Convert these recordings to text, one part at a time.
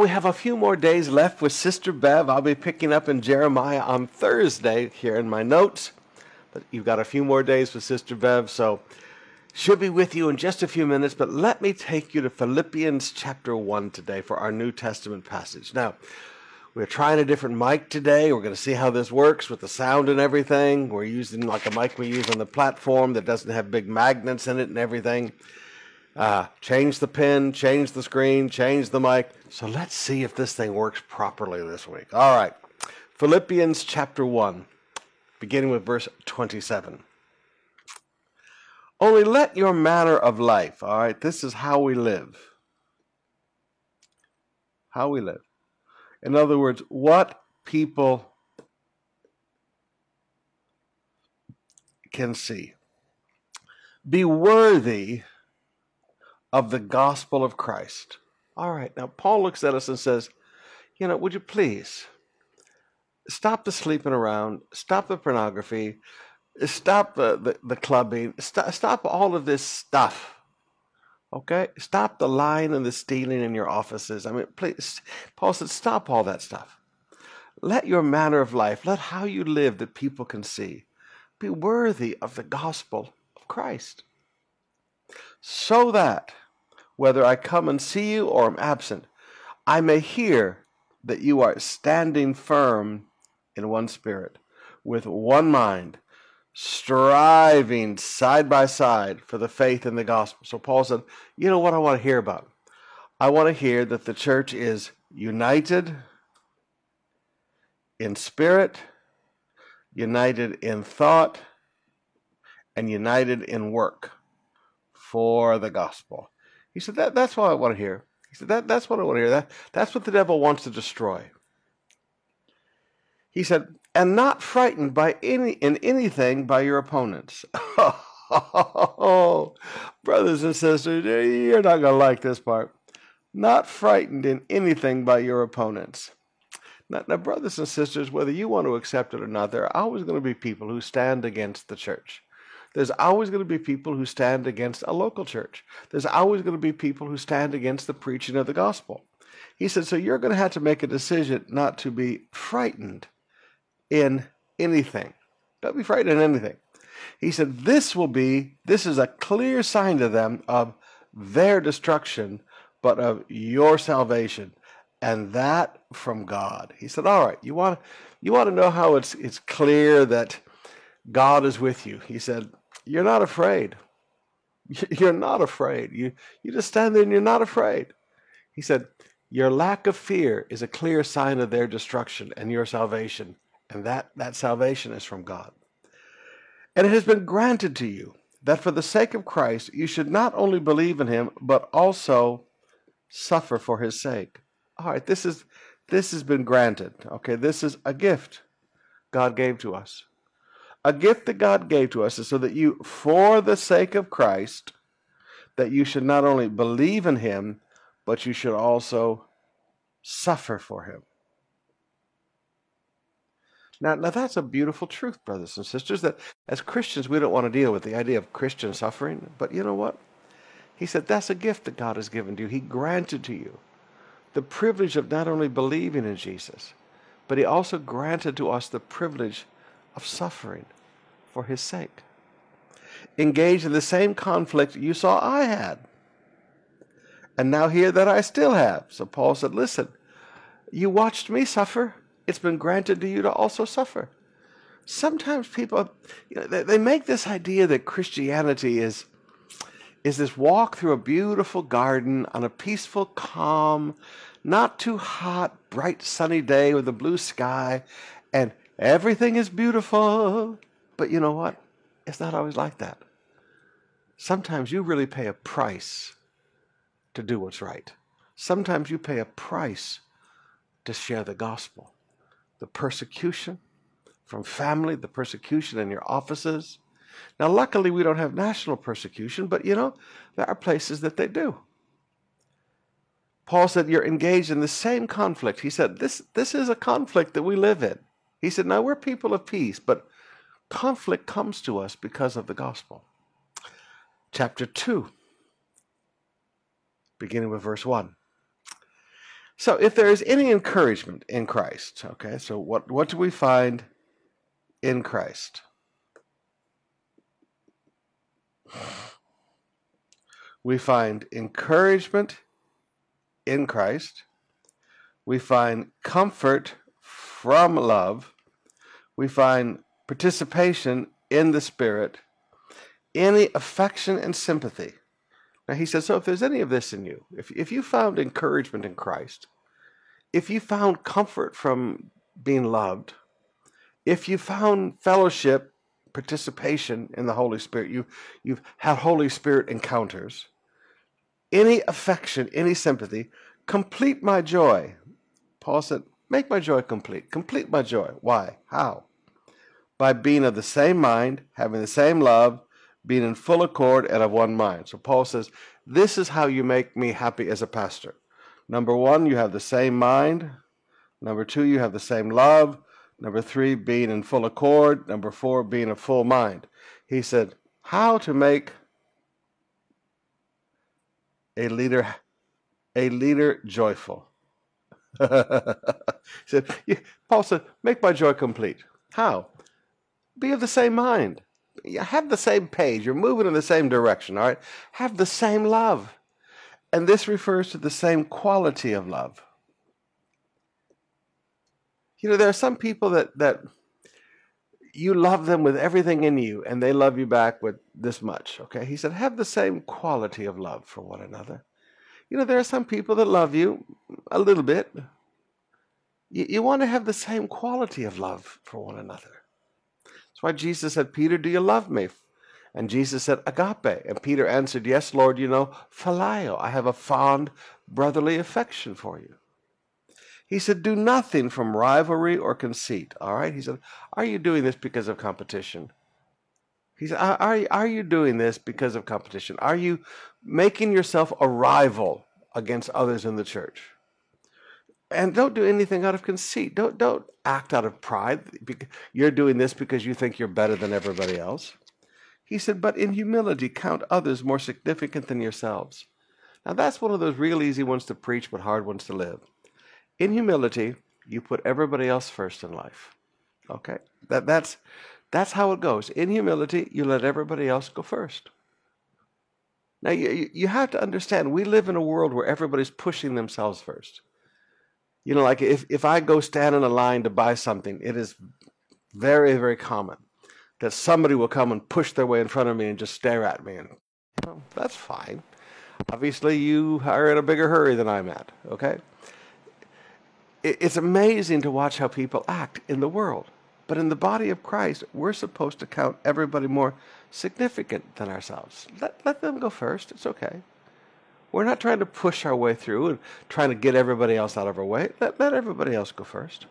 We have a few more days left with Sister Bev. I'll be picking up in Jeremiah on Thursday here in my notes. But you've got a few more days with Sister Bev, so she'll be with you in just a few minutes. But let me take you to Philippians chapter 1 today for our New Testament passage. Now, we're trying a different mic today. We're going to see how this works with the sound and everything. We're using like a mic we use on the platform that doesn't have big magnets in it and everything. Uh, change the pin, change the screen, change the mic. So let's see if this thing works properly this week. All right. Philippians chapter 1, beginning with verse 27. Only let your manner of life, all right, this is how we live. How we live. In other words, what people can see. Be worthy of the gospel of Christ. All right, now Paul looks at us and says, You know, would you please stop the sleeping around, stop the pornography, stop the, the, the clubbing, stop, stop all of this stuff. Okay? Stop the lying and the stealing in your offices. I mean, please, Paul said, stop all that stuff. Let your manner of life, let how you live that people can see, be worthy of the gospel of Christ. So that, whether I come and see you or am absent, I may hear that you are standing firm in one spirit, with one mind striving side by side for the faith in the gospel. So Paul said, You know what I want to hear about? I want to hear that the church is united in spirit, united in thought, and united in work for the gospel. He said, that, That's what I want to hear. He said, that, That's what I want to hear. That, that's what the devil wants to destroy. He said, and not frightened by any in anything by your opponents. brothers and sisters, you're not going to like this part. Not frightened in anything by your opponents. Now, now, brothers and sisters, whether you want to accept it or not, there are always going to be people who stand against the church. There's always going to be people who stand against a local church. There's always going to be people who stand against the preaching of the gospel. He said, so you're going to have to make a decision not to be frightened in anything. Don't be frightened in anything. He said, This will be, this is a clear sign to them of their destruction, but of your salvation, and that from God. He said, All right, you want, you want to know how it's, it's clear that God is with you. He said, You're not afraid. You're not afraid. You, you just stand there and you're not afraid. He said, Your lack of fear is a clear sign of their destruction and your salvation. And that, that salvation is from God. And it has been granted to you that for the sake of Christ you should not only believe in him, but also suffer for his sake. All right, this is this has been granted. Okay, this is a gift God gave to us. A gift that God gave to us is so that you, for the sake of Christ, that you should not only believe in him, but you should also suffer for him. Now, now that's a beautiful truth, brothers and sisters, that as Christians we don't want to deal with the idea of Christian suffering. But you know what? He said that's a gift that God has given to you. He granted to you the privilege of not only believing in Jesus, but He also granted to us the privilege of suffering for His sake. Engaged in the same conflict you saw I had, and now hear that I still have. So Paul said, Listen, you watched me suffer it's been granted to you to also suffer. Sometimes people, you know, they, they make this idea that Christianity is is this walk through a beautiful garden on a peaceful, calm, not too hot, bright, sunny day with a blue sky, and everything is beautiful. But you know what? It's not always like that. Sometimes you really pay a price to do what's right. Sometimes you pay a price to share the gospel the persecution from family, the persecution in your offices. Now, luckily, we don't have national persecution, but you know, there are places that they do. Paul said, You're engaged in the same conflict. He said, This, this is a conflict that we live in. He said, Now we're people of peace, but conflict comes to us because of the gospel. Chapter 2, beginning with verse 1. So if there is any encouragement in Christ, okay, so what, what do we find in Christ? We find encouragement in Christ. We find comfort from love. We find participation in the Spirit, any affection and sympathy. Now he says, so if there's any of this in you, if, if you found encouragement in Christ, if you found comfort from being loved, if you found fellowship, participation in the Holy Spirit, you, you've had Holy Spirit encounters, any affection, any sympathy, complete my joy. Paul said, make my joy complete. Complete my joy. Why? How? By being of the same mind, having the same love, being in full accord and of one mind. So Paul says, This is how you make me happy as a pastor. Number one, you have the same mind. Number two, you have the same love. Number three, being in full accord. Number four, being of full mind. He said, How to make a leader a leader joyful. He said, Paul said, make my joy complete. How? Be of the same mind have the same page. You're moving in the same direction, all right? Have the same love. And this refers to the same quality of love. You know, there are some people that, that you love them with everything in you, and they love you back with this much, okay? He said, have the same quality of love for one another. You know, there are some people that love you a little bit. You, you want to have the same quality of love for one another. That's why Jesus said, Peter, do you love me? And Jesus said, Agape. And Peter answered, Yes, Lord, you know, phileo. I have a fond brotherly affection for you. He said, Do nothing from rivalry or conceit. All right? He said, Are you doing this because of competition? He said, are, are you doing this because of competition? Are you making yourself a rival against others in the church? and don't do anything out of conceit. Don't don't act out of pride. You're doing this because you think you're better than everybody else. He said, but in humility, count others more significant than yourselves. Now that's one of those real easy ones to preach, but hard ones to live. In humility, you put everybody else first in life. Okay, that that's that's how it goes. In humility, you let everybody else go first. Now you you have to understand, we live in a world where everybody's pushing themselves first. You know, like if, if I go stand in a line to buy something, it is very, very common that somebody will come and push their way in front of me and just stare at me. And well, that's fine. Obviously, you are in a bigger hurry than I'm at, okay? It's amazing to watch how people act in the world. But in the body of Christ, we're supposed to count everybody more significant than ourselves. Let, let them go first. It's okay. We're not trying to push our way through and trying to get everybody else out of our way. Let, let everybody else go first.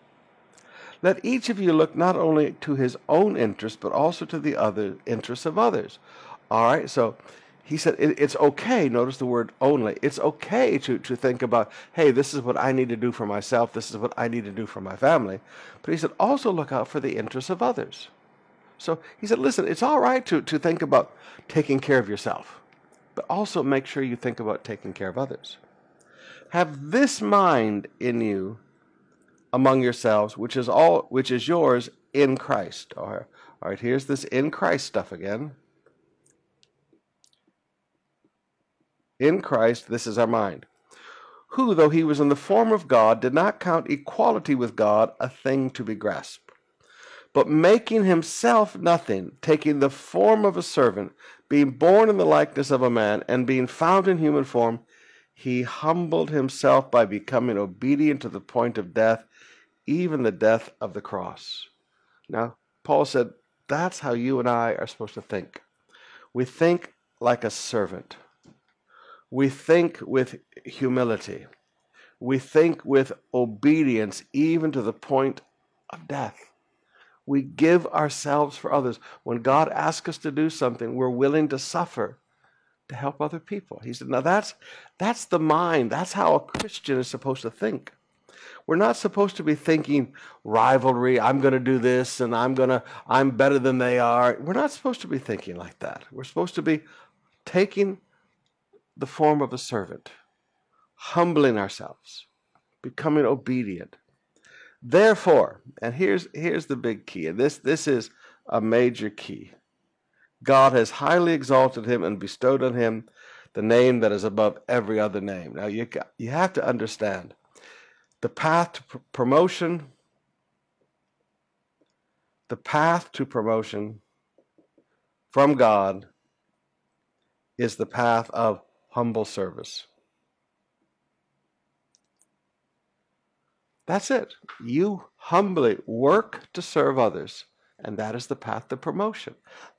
Let each of you look not only to his own interest, but also to the other interests of others. All right, so he said it, it's okay. Notice the word only. It's okay to, to think about, hey, this is what I need to do for myself. This is what I need to do for my family. But he said, also look out for the interests of others. So he said, listen, it's all right to, to think about taking care of yourself but also make sure you think about taking care of others. Have this mind in you among yourselves, which is all which is yours in Christ. All right, all right here's this in Christ stuff again. In Christ, this is our mind. Who, though he was in the form of God, did not count equality with God a thing to be grasped but making himself nothing, taking the form of a servant, being born in the likeness of a man, and being found in human form, he humbled himself by becoming obedient to the point of death, even the death of the cross. Now, Paul said, that's how you and I are supposed to think. We think like a servant. We think with humility. We think with obedience, even to the point of death. We give ourselves for others. When God asks us to do something, we're willing to suffer to help other people. He said, now that's, that's the mind. That's how a Christian is supposed to think. We're not supposed to be thinking rivalry, I'm going to do this and I'm going to, I'm better than they are. We're not supposed to be thinking like that. We're supposed to be taking the form of a servant, humbling ourselves, becoming obedient. Therefore, and here's here's the big key, and this this is a major key. God has highly exalted him and bestowed on him the name that is above every other name. Now you you have to understand the path to pr- promotion the path to promotion from God is the path of humble service. That's it. You humbly work to serve others, and that is the path to promotion.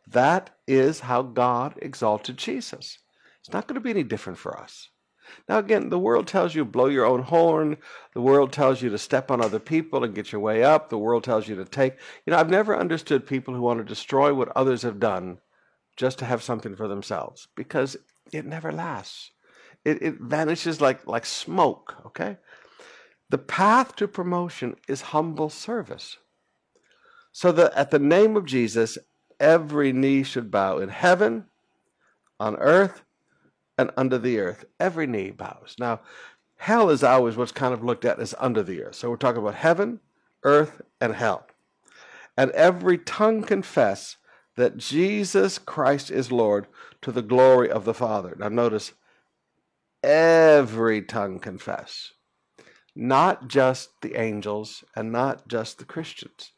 That is how God exalted Jesus. It's not going to be any different for us. Now, again, the world tells you blow your own horn. The world tells you to step on other people and get your way up. The world tells you to take. You know, I've never understood people who want to destroy what others have done just to have something for themselves because it never lasts. It, it vanishes like, like smoke, okay? The path to promotion is humble service. So that at the name of Jesus, every knee should bow in heaven, on earth, and under the earth. Every knee bows. Now, hell is always what's kind of looked at as under the earth. So we're talking about heaven, earth, and hell. And every tongue confess that Jesus Christ is Lord to the glory of the Father. Now, notice every tongue confess, not just the angels and not just the Christians.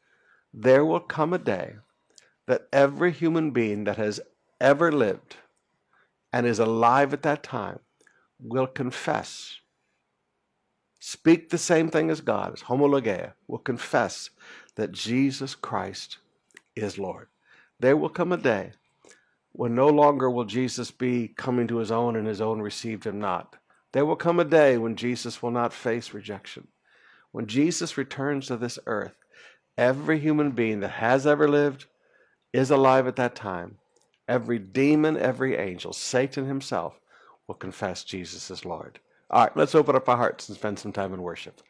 There will come a day that every human being that has ever lived and is alive at that time will confess, speak the same thing as God, as homologia, will confess that Jesus Christ is Lord. There will come a day when no longer will Jesus be coming to his own and his own received him not. There will come a day when Jesus will not face rejection. When Jesus returns to this earth, every human being that has ever lived is alive at that time Every demon, every angel, Satan himself will confess Jesus is Lord. All right, let's open up our hearts and spend some time in worship.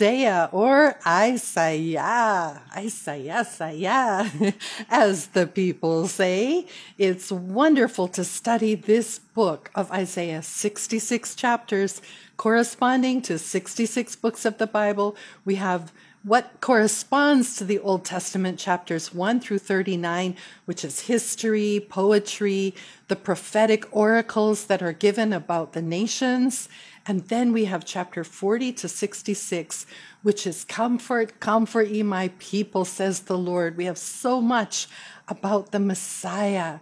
Isaiah or Isaiah, Isaiah, Isaiah, as the people say. It's wonderful to study this book of Isaiah, 66 chapters corresponding to 66 books of the Bible. We have what corresponds to the Old Testament chapters 1 through 39, which is history, poetry, the prophetic oracles that are given about the nations. And then we have chapter 40 to 66, which is comfort, comfort ye my people, says the Lord. We have so much about the Messiah.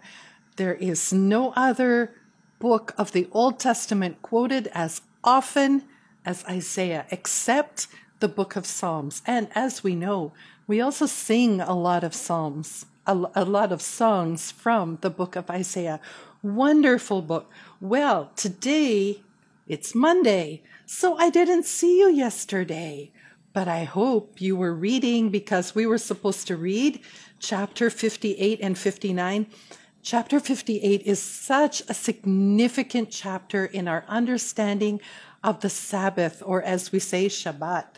There is no other book of the Old Testament quoted as often as Isaiah, except the book of Psalms. And as we know, we also sing a lot of Psalms, a, a lot of songs from the book of Isaiah. Wonderful book. Well, today it's Monday, so I didn't see you yesterday. But I hope you were reading because we were supposed to read chapter 58 and 59. Chapter 58 is such a significant chapter in our understanding of the Sabbath, or as we say, Shabbat.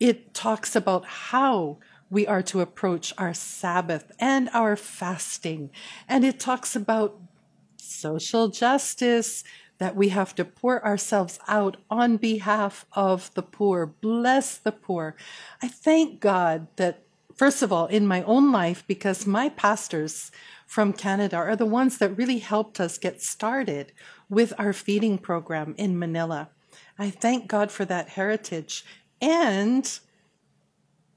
It talks about how we are to approach our Sabbath and our fasting. And it talks about social justice, that we have to pour ourselves out on behalf of the poor. Bless the poor. I thank God that, first of all, in my own life, because my pastors from Canada are the ones that really helped us get started with our feeding program in Manila. I thank God for that heritage. And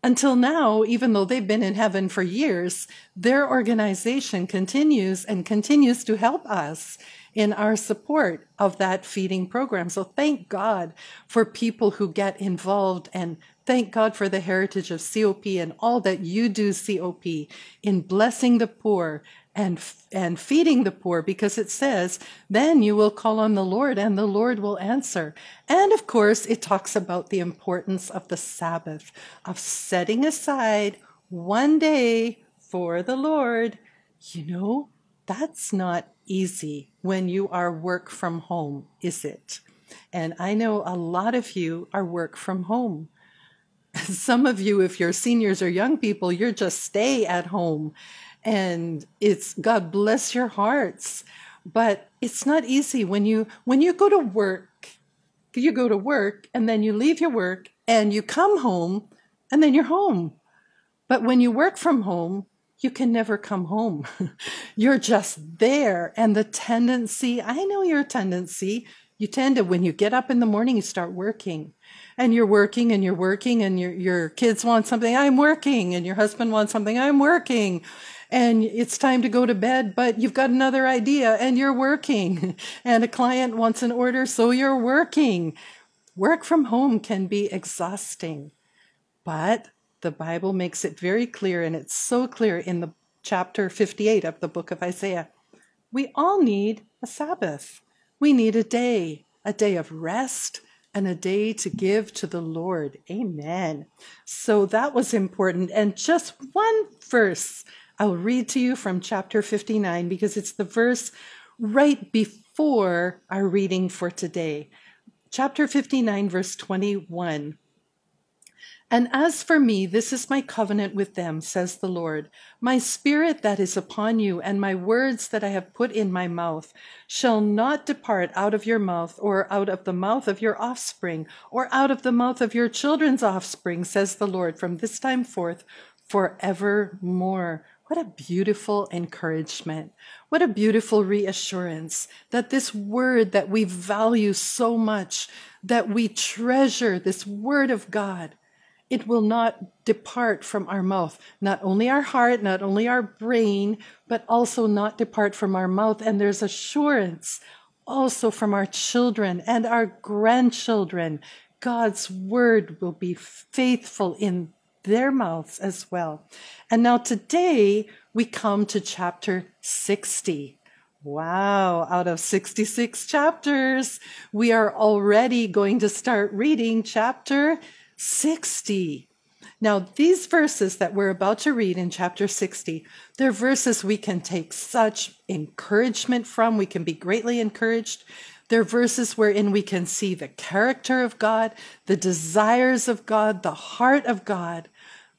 until now, even though they've been in heaven for years, their organization continues and continues to help us in our support of that feeding program. So thank God for people who get involved and thank God for the heritage of COP and all that you do, COP, in blessing the poor and and feeding the poor because it says then you will call on the Lord and the Lord will answer. And of course it talks about the importance of the Sabbath of setting aside one day for the Lord. You know, that's not easy when you are work from home, is it? And I know a lot of you are work from home. Some of you, if you're seniors or young people, you're just stay at home and it's God bless your hearts. But it's not easy when you when you go to work, you go to work and then you leave your work and you come home and then you're home. But when you work from home, you can never come home. you're just there. And the tendency, I know your tendency, you tend to, when you get up in the morning, you start working and you're working and you're working and your, your kids want something, I'm working. And your husband wants something, I'm working and it's time to go to bed, but you've got another idea and you're working. and a client wants an order, so you're working. Work from home can be exhausting, but the Bible makes it very clear, and it's so clear in the chapter 58 of the book of Isaiah. We all need a Sabbath. We need a day, a day of rest, and a day to give to the Lord. Amen. So that was important. And just one verse I'll read to you from chapter 59 because it's the verse right before our reading for today. Chapter 59, verse 21. And as for me, this is my covenant with them, says the Lord. My spirit that is upon you, and my words that I have put in my mouth, shall not depart out of your mouth, or out of the mouth of your offspring, or out of the mouth of your children's offspring, says the Lord, from this time forth, forevermore. What a beautiful encouragement. What a beautiful reassurance that this word that we value so much, that we treasure, this word of God, it will not depart from our mouth. Not only our heart, not only our brain, but also not depart from our mouth. And there's assurance also from our children and our grandchildren. God's word will be faithful in their mouths as well. And now today we come to chapter 60. Wow, out of 66 chapters, we are already going to start reading chapter 60. Now, these verses that we're about to read in chapter 60, they're verses we can take such encouragement from. We can be greatly encouraged. They're verses wherein we can see the character of God, the desires of God, the heart of God.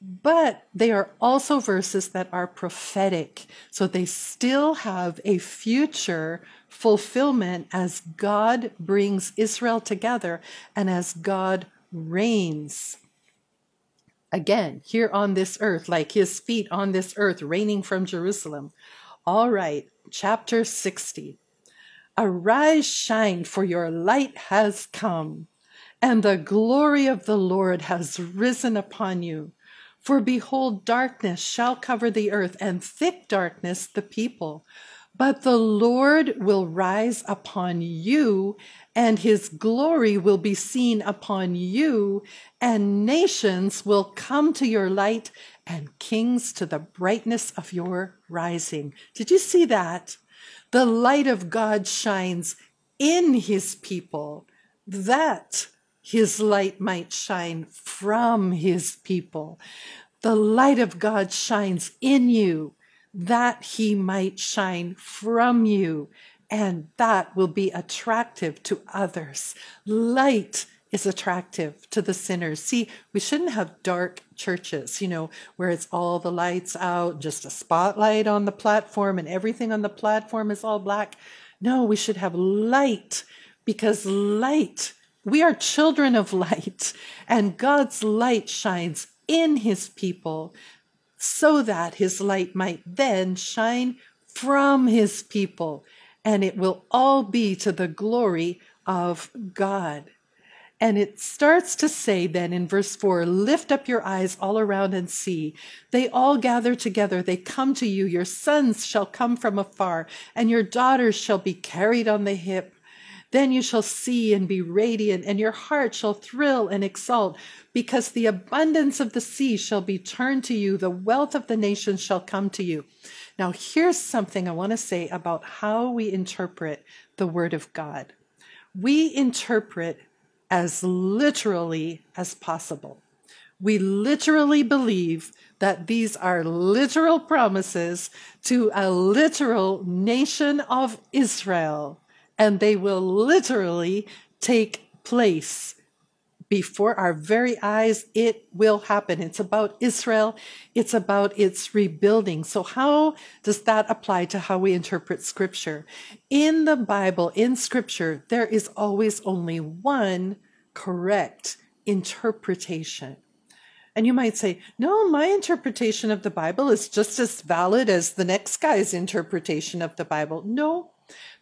But they are also verses that are prophetic. So they still have a future fulfillment as God brings Israel together and as God reigns again here on this earth, like his feet on this earth, reigning from Jerusalem. All right, chapter 60. Arise, shine, for your light has come, and the glory of the Lord has risen upon you. For behold, darkness shall cover the earth, and thick darkness the people. But the Lord will rise upon you, and his glory will be seen upon you, and nations will come to your light, and kings to the brightness of your rising. Did you see that? The light of God shines in his people, that his light might shine from his people. The light of God shines in you that he might shine from you, and that will be attractive to others. Light is attractive to the sinners. See, we shouldn't have dark churches, you know, where it's all the lights out, just a spotlight on the platform, and everything on the platform is all black. No, we should have light because light, we are children of light, and God's light shines in his people so that his light might then shine from his people, and it will all be to the glory of God. And it starts to say then in verse 4 Lift up your eyes all around and see. They all gather together. They come to you. Your sons shall come from afar, and your daughters shall be carried on the hip. Then you shall see and be radiant, and your heart shall thrill and exult, because the abundance of the sea shall be turned to you, the wealth of the nations shall come to you. Now, here's something I want to say about how we interpret the Word of God. We interpret as literally as possible. We literally believe that these are literal promises to a literal nation of Israel and they will literally take place before our very eyes. It will happen. It's about Israel. It's about its rebuilding. So how does that apply to how we interpret scripture? In the Bible, in scripture, there is always only one correct interpretation. And you might say, no, my interpretation of the Bible is just as valid as the next guy's interpretation of the Bible. No,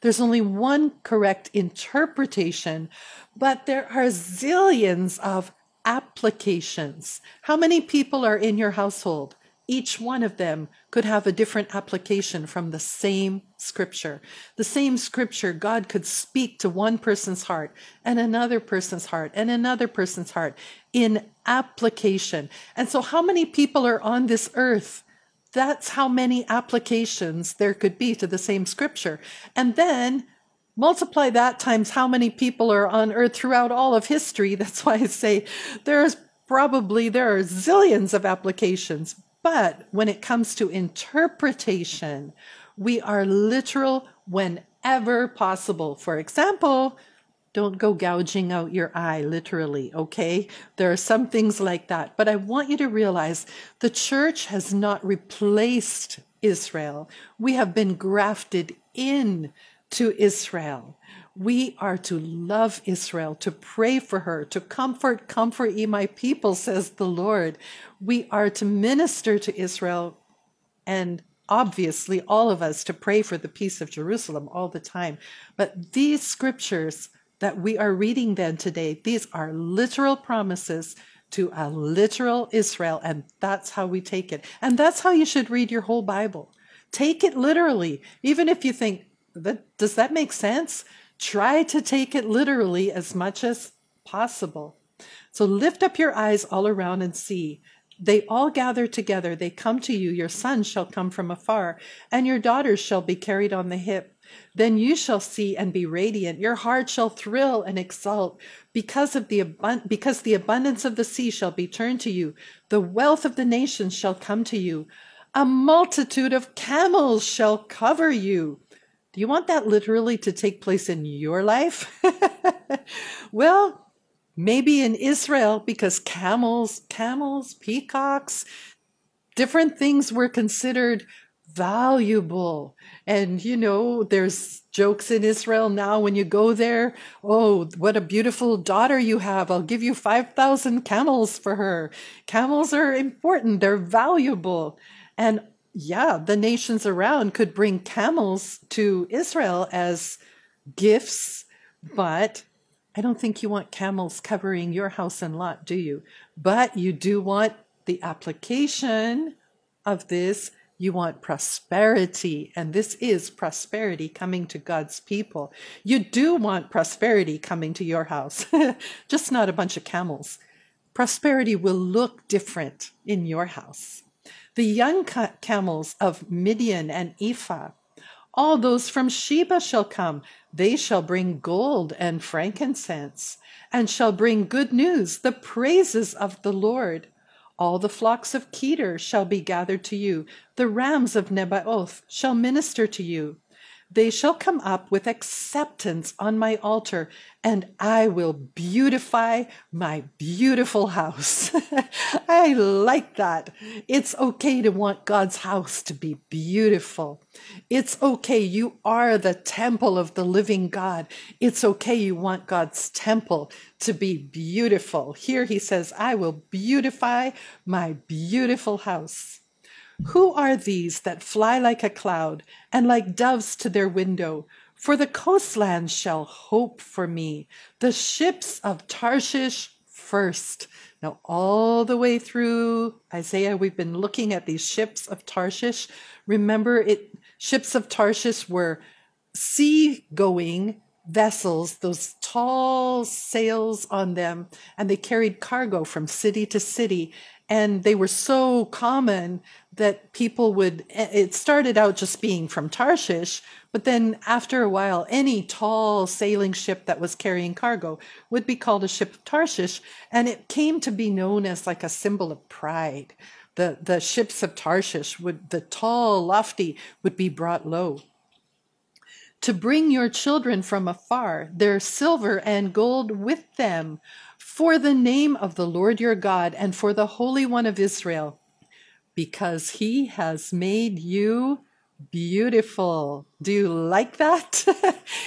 there's only one correct interpretation, but there are zillions of applications. How many people are in your household? Each one of them could have a different application from the same scripture. The same scripture, God could speak to one person's heart and another person's heart and another person's heart in application. And so, how many people are on this earth? That's how many applications there could be to the same scripture. And then multiply that times how many people are on earth throughout all of history. That's why I say there's probably there are zillions of applications. But when it comes to interpretation, we are literal whenever possible. For example, don't go gouging out your eye, literally, okay? There are some things like that. But I want you to realize the church has not replaced Israel. We have been grafted in to Israel. We are to love Israel, to pray for her, to comfort, comfort ye my people, says the Lord. We are to minister to Israel and obviously all of us to pray for the peace of Jerusalem all the time. But these scriptures that we are reading then today, these are literal promises to a literal Israel, and that's how we take it. And that's how you should read your whole Bible. Take it literally, even if you think, that, does that make sense? Try to take it literally as much as possible. So lift up your eyes all around and see. They all gather together. They come to you. Your sons shall come from afar, and your daughters shall be carried on the hip. Then you shall see and be radiant. Your heart shall thrill and exult because of the abund- because the abundance of the sea shall be turned to you. The wealth of the nations shall come to you. A multitude of camels shall cover you. Do you want that literally to take place in your life? well, maybe in Israel, because camels, camels, peacocks, different things were considered valuable. And, you know, there's jokes in Israel now when you go there. Oh, what a beautiful daughter you have. I'll give you 5,000 camels for her. Camels are important, they're valuable. And yeah, the nations around could bring camels to Israel as gifts, but I don't think you want camels covering your house and lot, do you? But you do want the application of this you want prosperity, and this is prosperity coming to God's people. You do want prosperity coming to your house, just not a bunch of camels. Prosperity will look different in your house. The young camels of Midian and Ephah, all those from Sheba shall come. They shall bring gold and frankincense, and shall bring good news, the praises of the Lord. All the flocks of Kedar shall be gathered to you. The rams of Nebaioth shall minister to you. They shall come up with acceptance on my altar, and I will beautify my beautiful house. I like that. It's okay to want God's house to be beautiful. It's okay. You are the temple of the living God. It's okay. You want God's temple to be beautiful. Here he says, I will beautify my beautiful house. Who are these that fly like a cloud and like doves to their window? For the coastlands shall hope for me, the ships of Tarshish first. Now, all the way through Isaiah, we've been looking at these ships of Tarshish. Remember, it ships of Tarshish were sea-going vessels, those tall sails on them, and they carried cargo from city to city. And they were so common that people would, eh, it started out just being from Tarshish, but then after a while, any tall sailing ship that was carrying cargo would be called a ship of Tarshish. And it came to be known as like a symbol of pride. The, the ships of Tarshish would, the tall, lofty, would be brought low to bring your children from afar, their silver and gold with them, for the name of the Lord your God and for the Holy One of Israel because he has made you beautiful. Do you like that?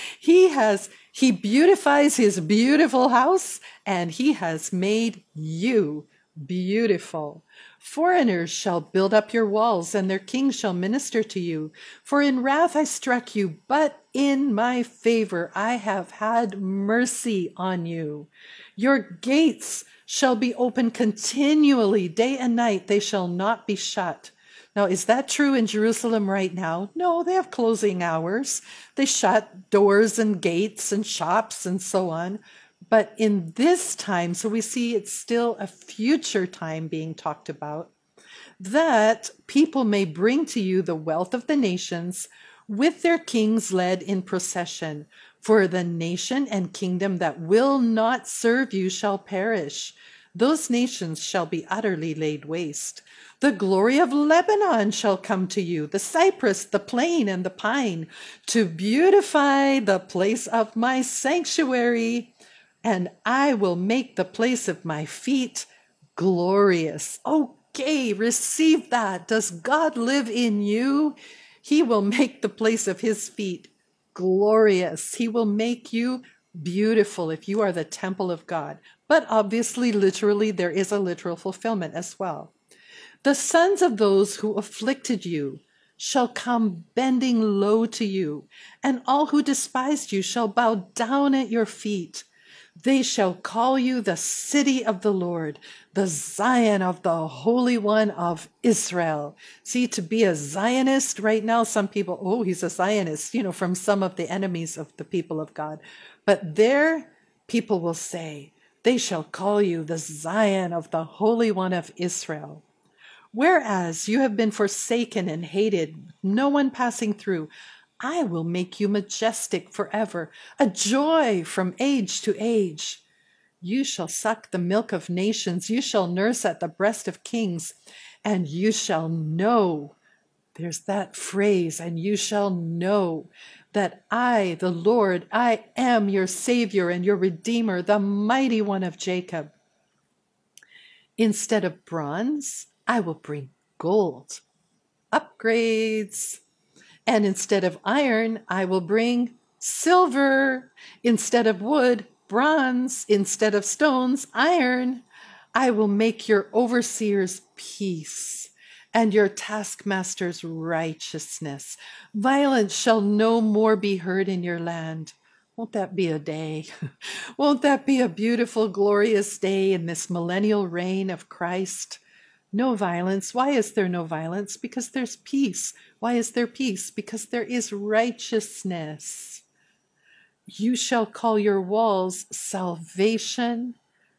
he has, he beautifies his beautiful house and he has made you beautiful. Foreigners shall build up your walls, and their kings shall minister to you. For in wrath I struck you, but in my favor I have had mercy on you. Your gates shall be open continually, day and night, they shall not be shut. Now, is that true in Jerusalem right now? No, they have closing hours. They shut doors and gates and shops and so on. But in this time, so we see it's still a future time being talked about, that people may bring to you the wealth of the nations with their kings led in procession. For the nation and kingdom that will not serve you shall perish. Those nations shall be utterly laid waste. The glory of Lebanon shall come to you, the cypress, the plane, and the pine, to beautify the place of my sanctuary. And I will make the place of my feet glorious. Okay, receive that. Does God live in you? He will make the place of his feet glorious. He will make you beautiful if you are the temple of God. But obviously, literally, there is a literal fulfillment as well. The sons of those who afflicted you shall come bending low to you, and all who despised you shall bow down at your feet. They shall call you the city of the Lord, the Zion of the Holy One of Israel. See, to be a Zionist right now, some people, oh, he's a Zionist, you know, from some of the enemies of the people of God. But there, people will say, they shall call you the Zion of the Holy One of Israel. Whereas you have been forsaken and hated, no one passing through, I will make you majestic forever, a joy from age to age. You shall suck the milk of nations, you shall nurse at the breast of kings, and you shall know. There's that phrase, and you shall know that I, the Lord, I am your Savior and your Redeemer, the mighty one of Jacob. Instead of bronze, I will bring gold. Upgrades. And instead of iron, I will bring silver. Instead of wood, bronze. Instead of stones, iron. I will make your overseers peace and your taskmasters righteousness. Violence shall no more be heard in your land. Won't that be a day? Won't that be a beautiful, glorious day in this millennial reign of Christ? No violence. Why is there no violence? Because there's peace. Why is there peace? Because there is righteousness. You shall call your walls salvation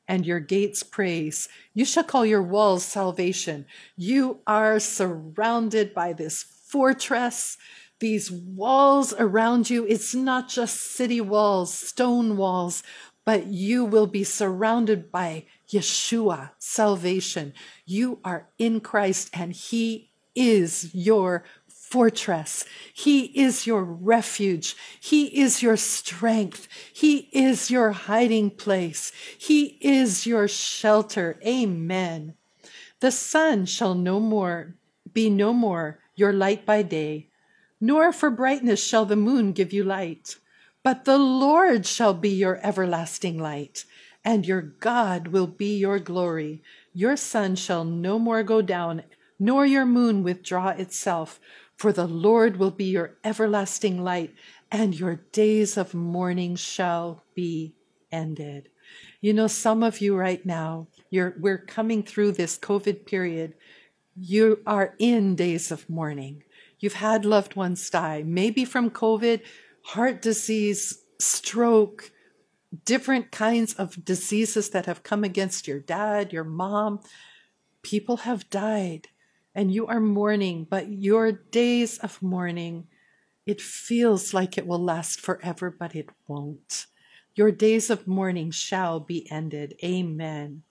and your gates praise. You shall call your walls salvation. You are surrounded by this fortress, these walls around you. It's not just city walls, stone walls, but you will be surrounded by Yeshua, salvation. You are in Christ and He is your fortress. He is your refuge. He is your strength. He is your hiding place. He is your shelter. Amen. The sun shall no more be no more your light by day, nor for brightness shall the moon give you light. But the Lord shall be your everlasting light, and your God will be your glory. Your sun shall no more go down, nor your moon withdraw itself, for the Lord will be your everlasting light, and your days of mourning shall be ended. You know, some of you right now, you're, we're coming through this COVID period. You are in days of mourning. You've had loved ones die, maybe from COVID, heart disease, stroke, different kinds of diseases that have come against your dad, your mom. People have died and you are mourning, but your days of mourning, it feels like it will last forever, but it won't. Your days of mourning shall be ended. Amen.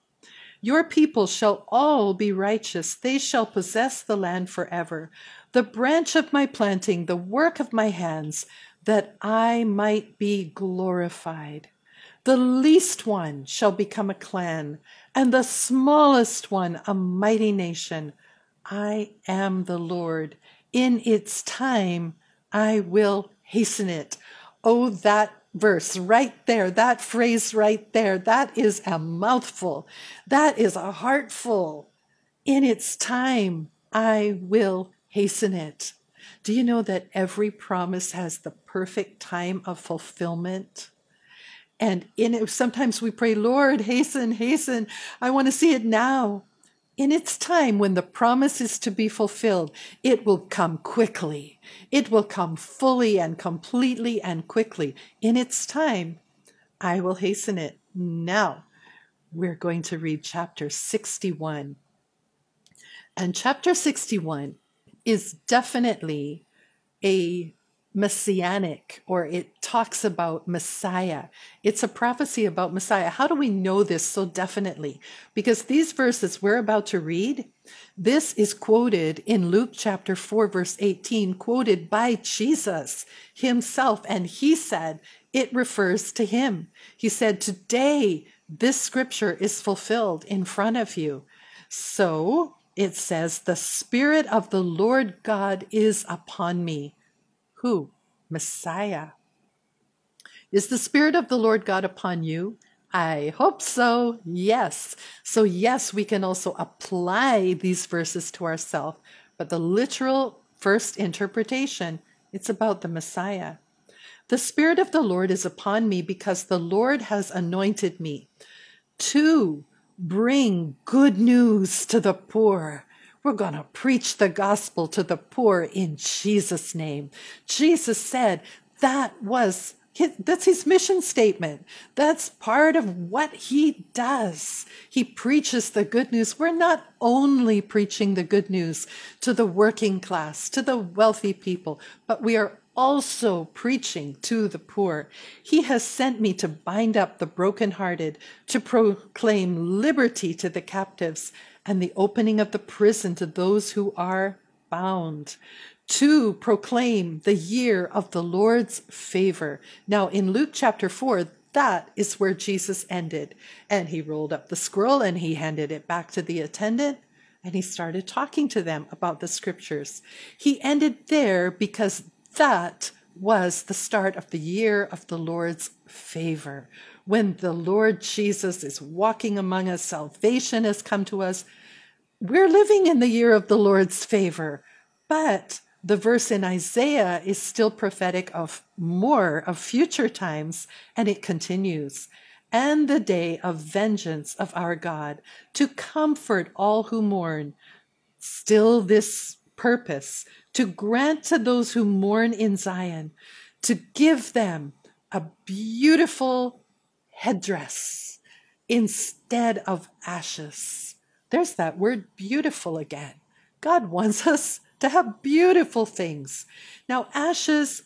Your people shall all be righteous. They shall possess the land forever. The branch of my planting, the work of my hands, that I might be glorified. The least one shall become a clan, and the smallest one a mighty nation. I am the Lord. In its time, I will hasten it. Oh, that verse right there, that phrase right there, that is a mouthful. That is a heartful. In its time, I will hasten it. Do you know that every promise has the perfect time of fulfillment? And in it, sometimes we pray, Lord, hasten, hasten. I want to see it now. In its time, when the promise is to be fulfilled, it will come quickly. It will come fully and completely and quickly. In its time, I will hasten it. Now, we're going to read chapter 61. And chapter 61 is definitely a messianic or it talks about Messiah. It's a prophecy about Messiah. How do we know this so definitely? Because these verses we're about to read, this is quoted in Luke chapter 4, verse 18, quoted by Jesus himself. And he said it refers to him. He said, Today, this scripture is fulfilled in front of you. So it says, The Spirit of the Lord God is upon me who? Messiah. Is the Spirit of the Lord God upon you? I hope so. Yes. So, yes, we can also apply these verses to ourselves, but the literal first interpretation, it's about the Messiah. The Spirit of the Lord is upon me because the Lord has anointed me to bring good news to the poor, we're going to preach the gospel to the poor in Jesus' name. Jesus said that was his, that's his mission statement. That's part of what he does. He preaches the good news. We're not only preaching the good news to the working class, to the wealthy people, but we are also preaching to the poor. He has sent me to bind up the brokenhearted, to proclaim liberty to the captives and the opening of the prison to those who are bound, to proclaim the year of the Lord's favor. Now, in Luke chapter 4, that is where Jesus ended. And he rolled up the scroll and he handed it back to the attendant and he started talking to them about the scriptures. He ended there because that was the start of the year of the Lord's favor. When the Lord Jesus is walking among us, salvation has come to us. We're living in the year of the Lord's favor. But the verse in Isaiah is still prophetic of more of future times, and it continues. And the day of vengeance of our God to comfort all who mourn. Still, this purpose to grant to those who mourn in Zion, to give them a beautiful headdress instead of ashes. There's that word beautiful again. God wants us to have beautiful things. Now, ashes,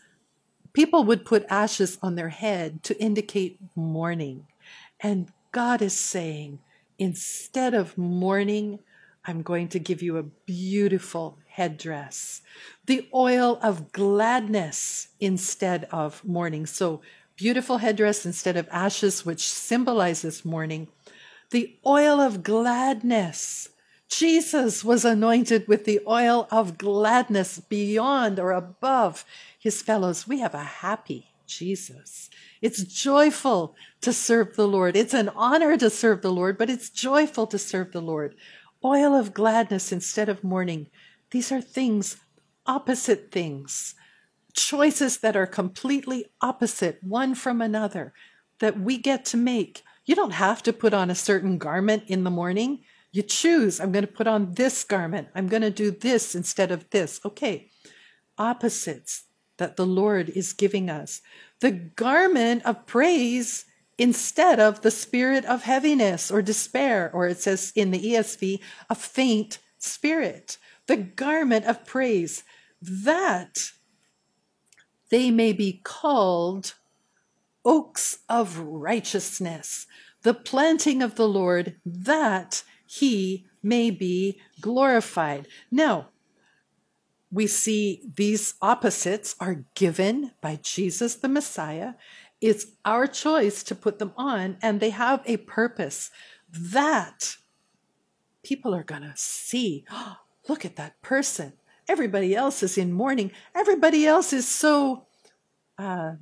people would put ashes on their head to indicate mourning. And God is saying, instead of mourning, I'm going to give you a beautiful headdress, the oil of gladness instead of mourning. So, beautiful headdress instead of ashes, which symbolizes mourning, the oil of gladness Jesus was anointed with the oil of gladness beyond or above his fellows. We have a happy Jesus. It's joyful to serve the Lord. It's an honor to serve the Lord, but it's joyful to serve the Lord. Oil of gladness instead of mourning. These are things, opposite things, choices that are completely opposite one from another that we get to make. You don't have to put on a certain garment in the morning. You choose, I'm going to put on this garment. I'm going to do this instead of this. Okay. Opposites that the Lord is giving us. The garment of praise instead of the spirit of heaviness or despair, or it says in the ESV, a faint spirit. The garment of praise that they may be called oaks of righteousness, the planting of the Lord, that he may be glorified. Now, we see these opposites are given by Jesus the Messiah. It's our choice to put them on, and they have a purpose that people are going to see. Look at that person. Everybody else is in mourning. Everybody else is so uh,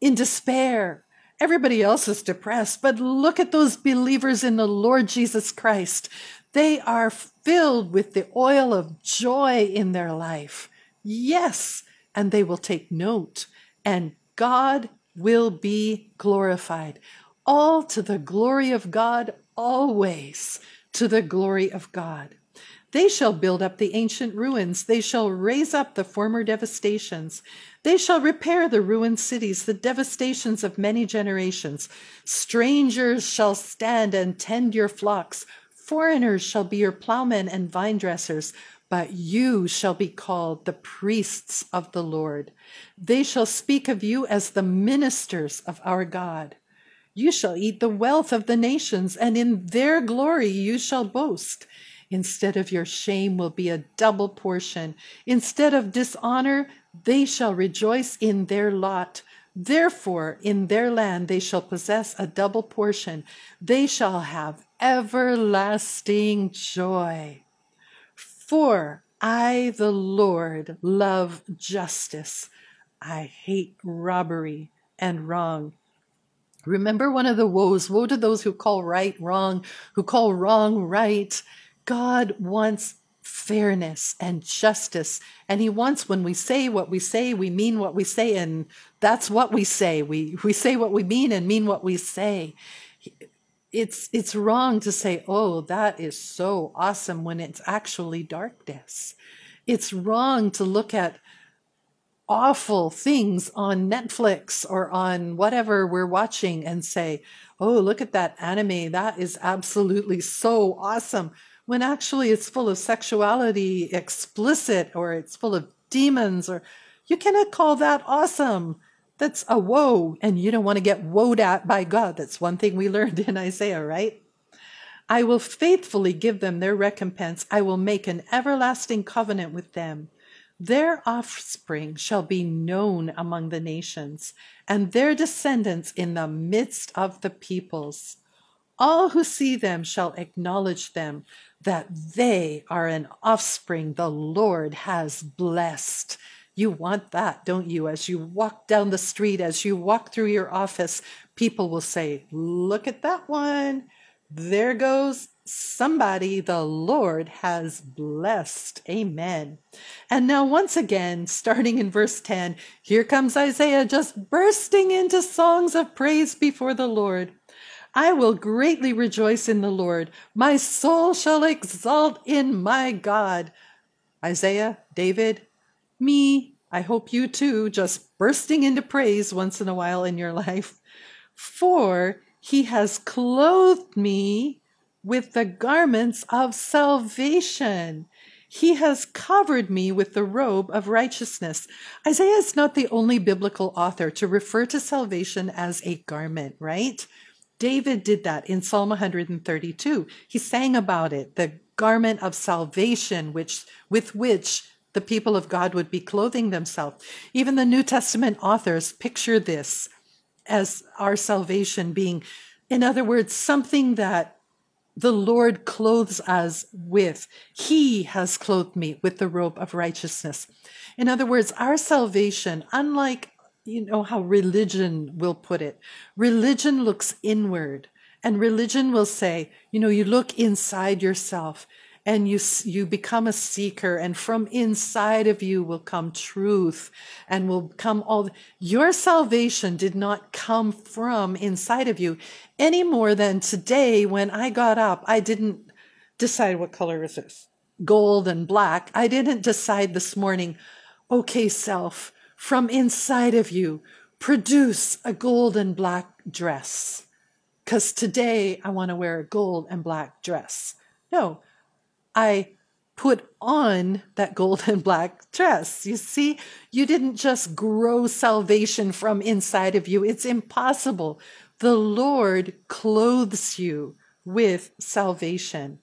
in despair. Everybody else is depressed, but look at those believers in the Lord Jesus Christ. They are filled with the oil of joy in their life. Yes, and they will take note, and God will be glorified. All to the glory of God, always to the glory of God. They shall build up the ancient ruins. They shall raise up the former devastations. They shall repair the ruined cities, the devastations of many generations. Strangers shall stand and tend your flocks. Foreigners shall be your plowmen and vine dressers. But you shall be called the priests of the Lord. They shall speak of you as the ministers of our God. You shall eat the wealth of the nations, and in their glory you shall boast. Instead of your shame will be a double portion. Instead of dishonor, they shall rejoice in their lot. Therefore, in their land they shall possess a double portion. They shall have everlasting joy. For I, the Lord, love justice. I hate robbery and wrong. Remember one of the woes woe to those who call right wrong, who call wrong right. God wants fairness and justice. And he wants when we say what we say, we mean what we say, and that's what we say. We we say what we mean and mean what we say. It's it's wrong to say, oh, that is so awesome when it's actually darkness. It's wrong to look at awful things on Netflix or on whatever we're watching and say, oh, look at that anime. That is absolutely so awesome when actually it's full of sexuality explicit or it's full of demons or you cannot call that awesome. That's a woe, and you don't want to get woed at by God. That's one thing we learned in Isaiah, right? I will faithfully give them their recompense. I will make an everlasting covenant with them. Their offspring shall be known among the nations, and their descendants in the midst of the peoples. All who see them shall acknowledge them, that they are an offspring the Lord has blessed. You want that, don't you? As you walk down the street, as you walk through your office, people will say, Look at that one. There goes somebody the Lord has blessed. Amen. And now, once again, starting in verse 10, here comes Isaiah just bursting into songs of praise before the Lord. I will greatly rejoice in the Lord. My soul shall exalt in my God. Isaiah, David, me, I hope you too, just bursting into praise once in a while in your life. For he has clothed me with the garments of salvation. He has covered me with the robe of righteousness. Isaiah is not the only biblical author to refer to salvation as a garment, right? David did that in Psalm 132. He sang about it, the garment of salvation which with which the people of God would be clothing themselves. Even the New Testament authors picture this as our salvation being in other words something that the Lord clothes us with. He has clothed me with the robe of righteousness. In other words, our salvation, unlike you know how religion will put it. Religion looks inward, and religion will say, you know, you look inside yourself and you you become a seeker and from inside of you will come truth and will come all your salvation did not come from inside of you any more than today when i got up i didn't decide what color is this gold and black i didn't decide this morning okay self from inside of you, produce a gold and black dress. Because today I want to wear a gold and black dress. No, I put on that gold and black dress. You see, you didn't just grow salvation from inside of you. It's impossible. The Lord clothes you with salvation.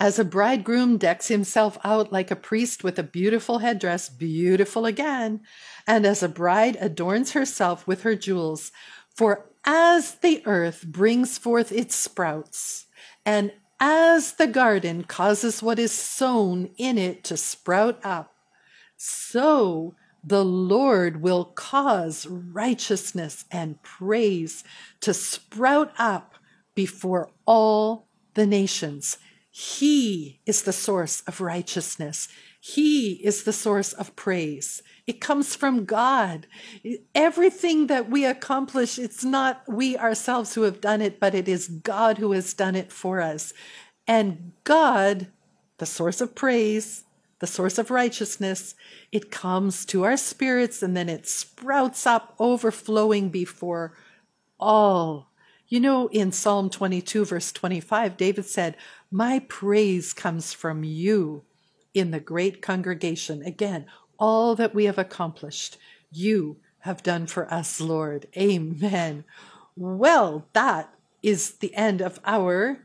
As a bridegroom decks himself out like a priest with a beautiful headdress, beautiful again, and as a bride adorns herself with her jewels, for as the earth brings forth its sprouts, and as the garden causes what is sown in it to sprout up, so the Lord will cause righteousness and praise to sprout up before all the nations. He is the source of righteousness. He is the source of praise. It comes from God. Everything that we accomplish, it's not we ourselves who have done it, but it is God who has done it for us. And God, the source of praise, the source of righteousness, it comes to our spirits and then it sprouts up, overflowing before all you know, in Psalm 22, verse 25, David said, My praise comes from you in the great congregation. Again, all that we have accomplished, you have done for us, Lord. Amen. Well, that is the end of our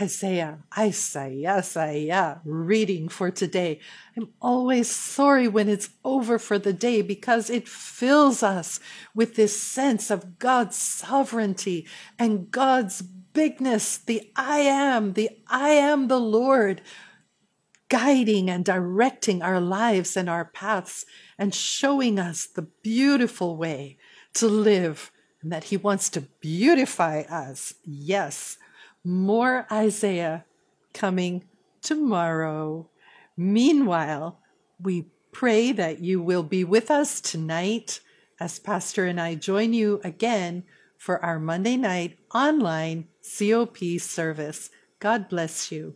Isaiah, Isaiah, Isaiah reading for today. I'm always sorry when it's over for the day because it fills us with this sense of God's sovereignty and God's bigness. The I am, the I am the Lord, guiding and directing our lives and our paths and showing us the beautiful way to live and that He wants to beautify us. Yes more Isaiah coming tomorrow. Meanwhile, we pray that you will be with us tonight as Pastor and I join you again for our Monday night online COP service. God bless you.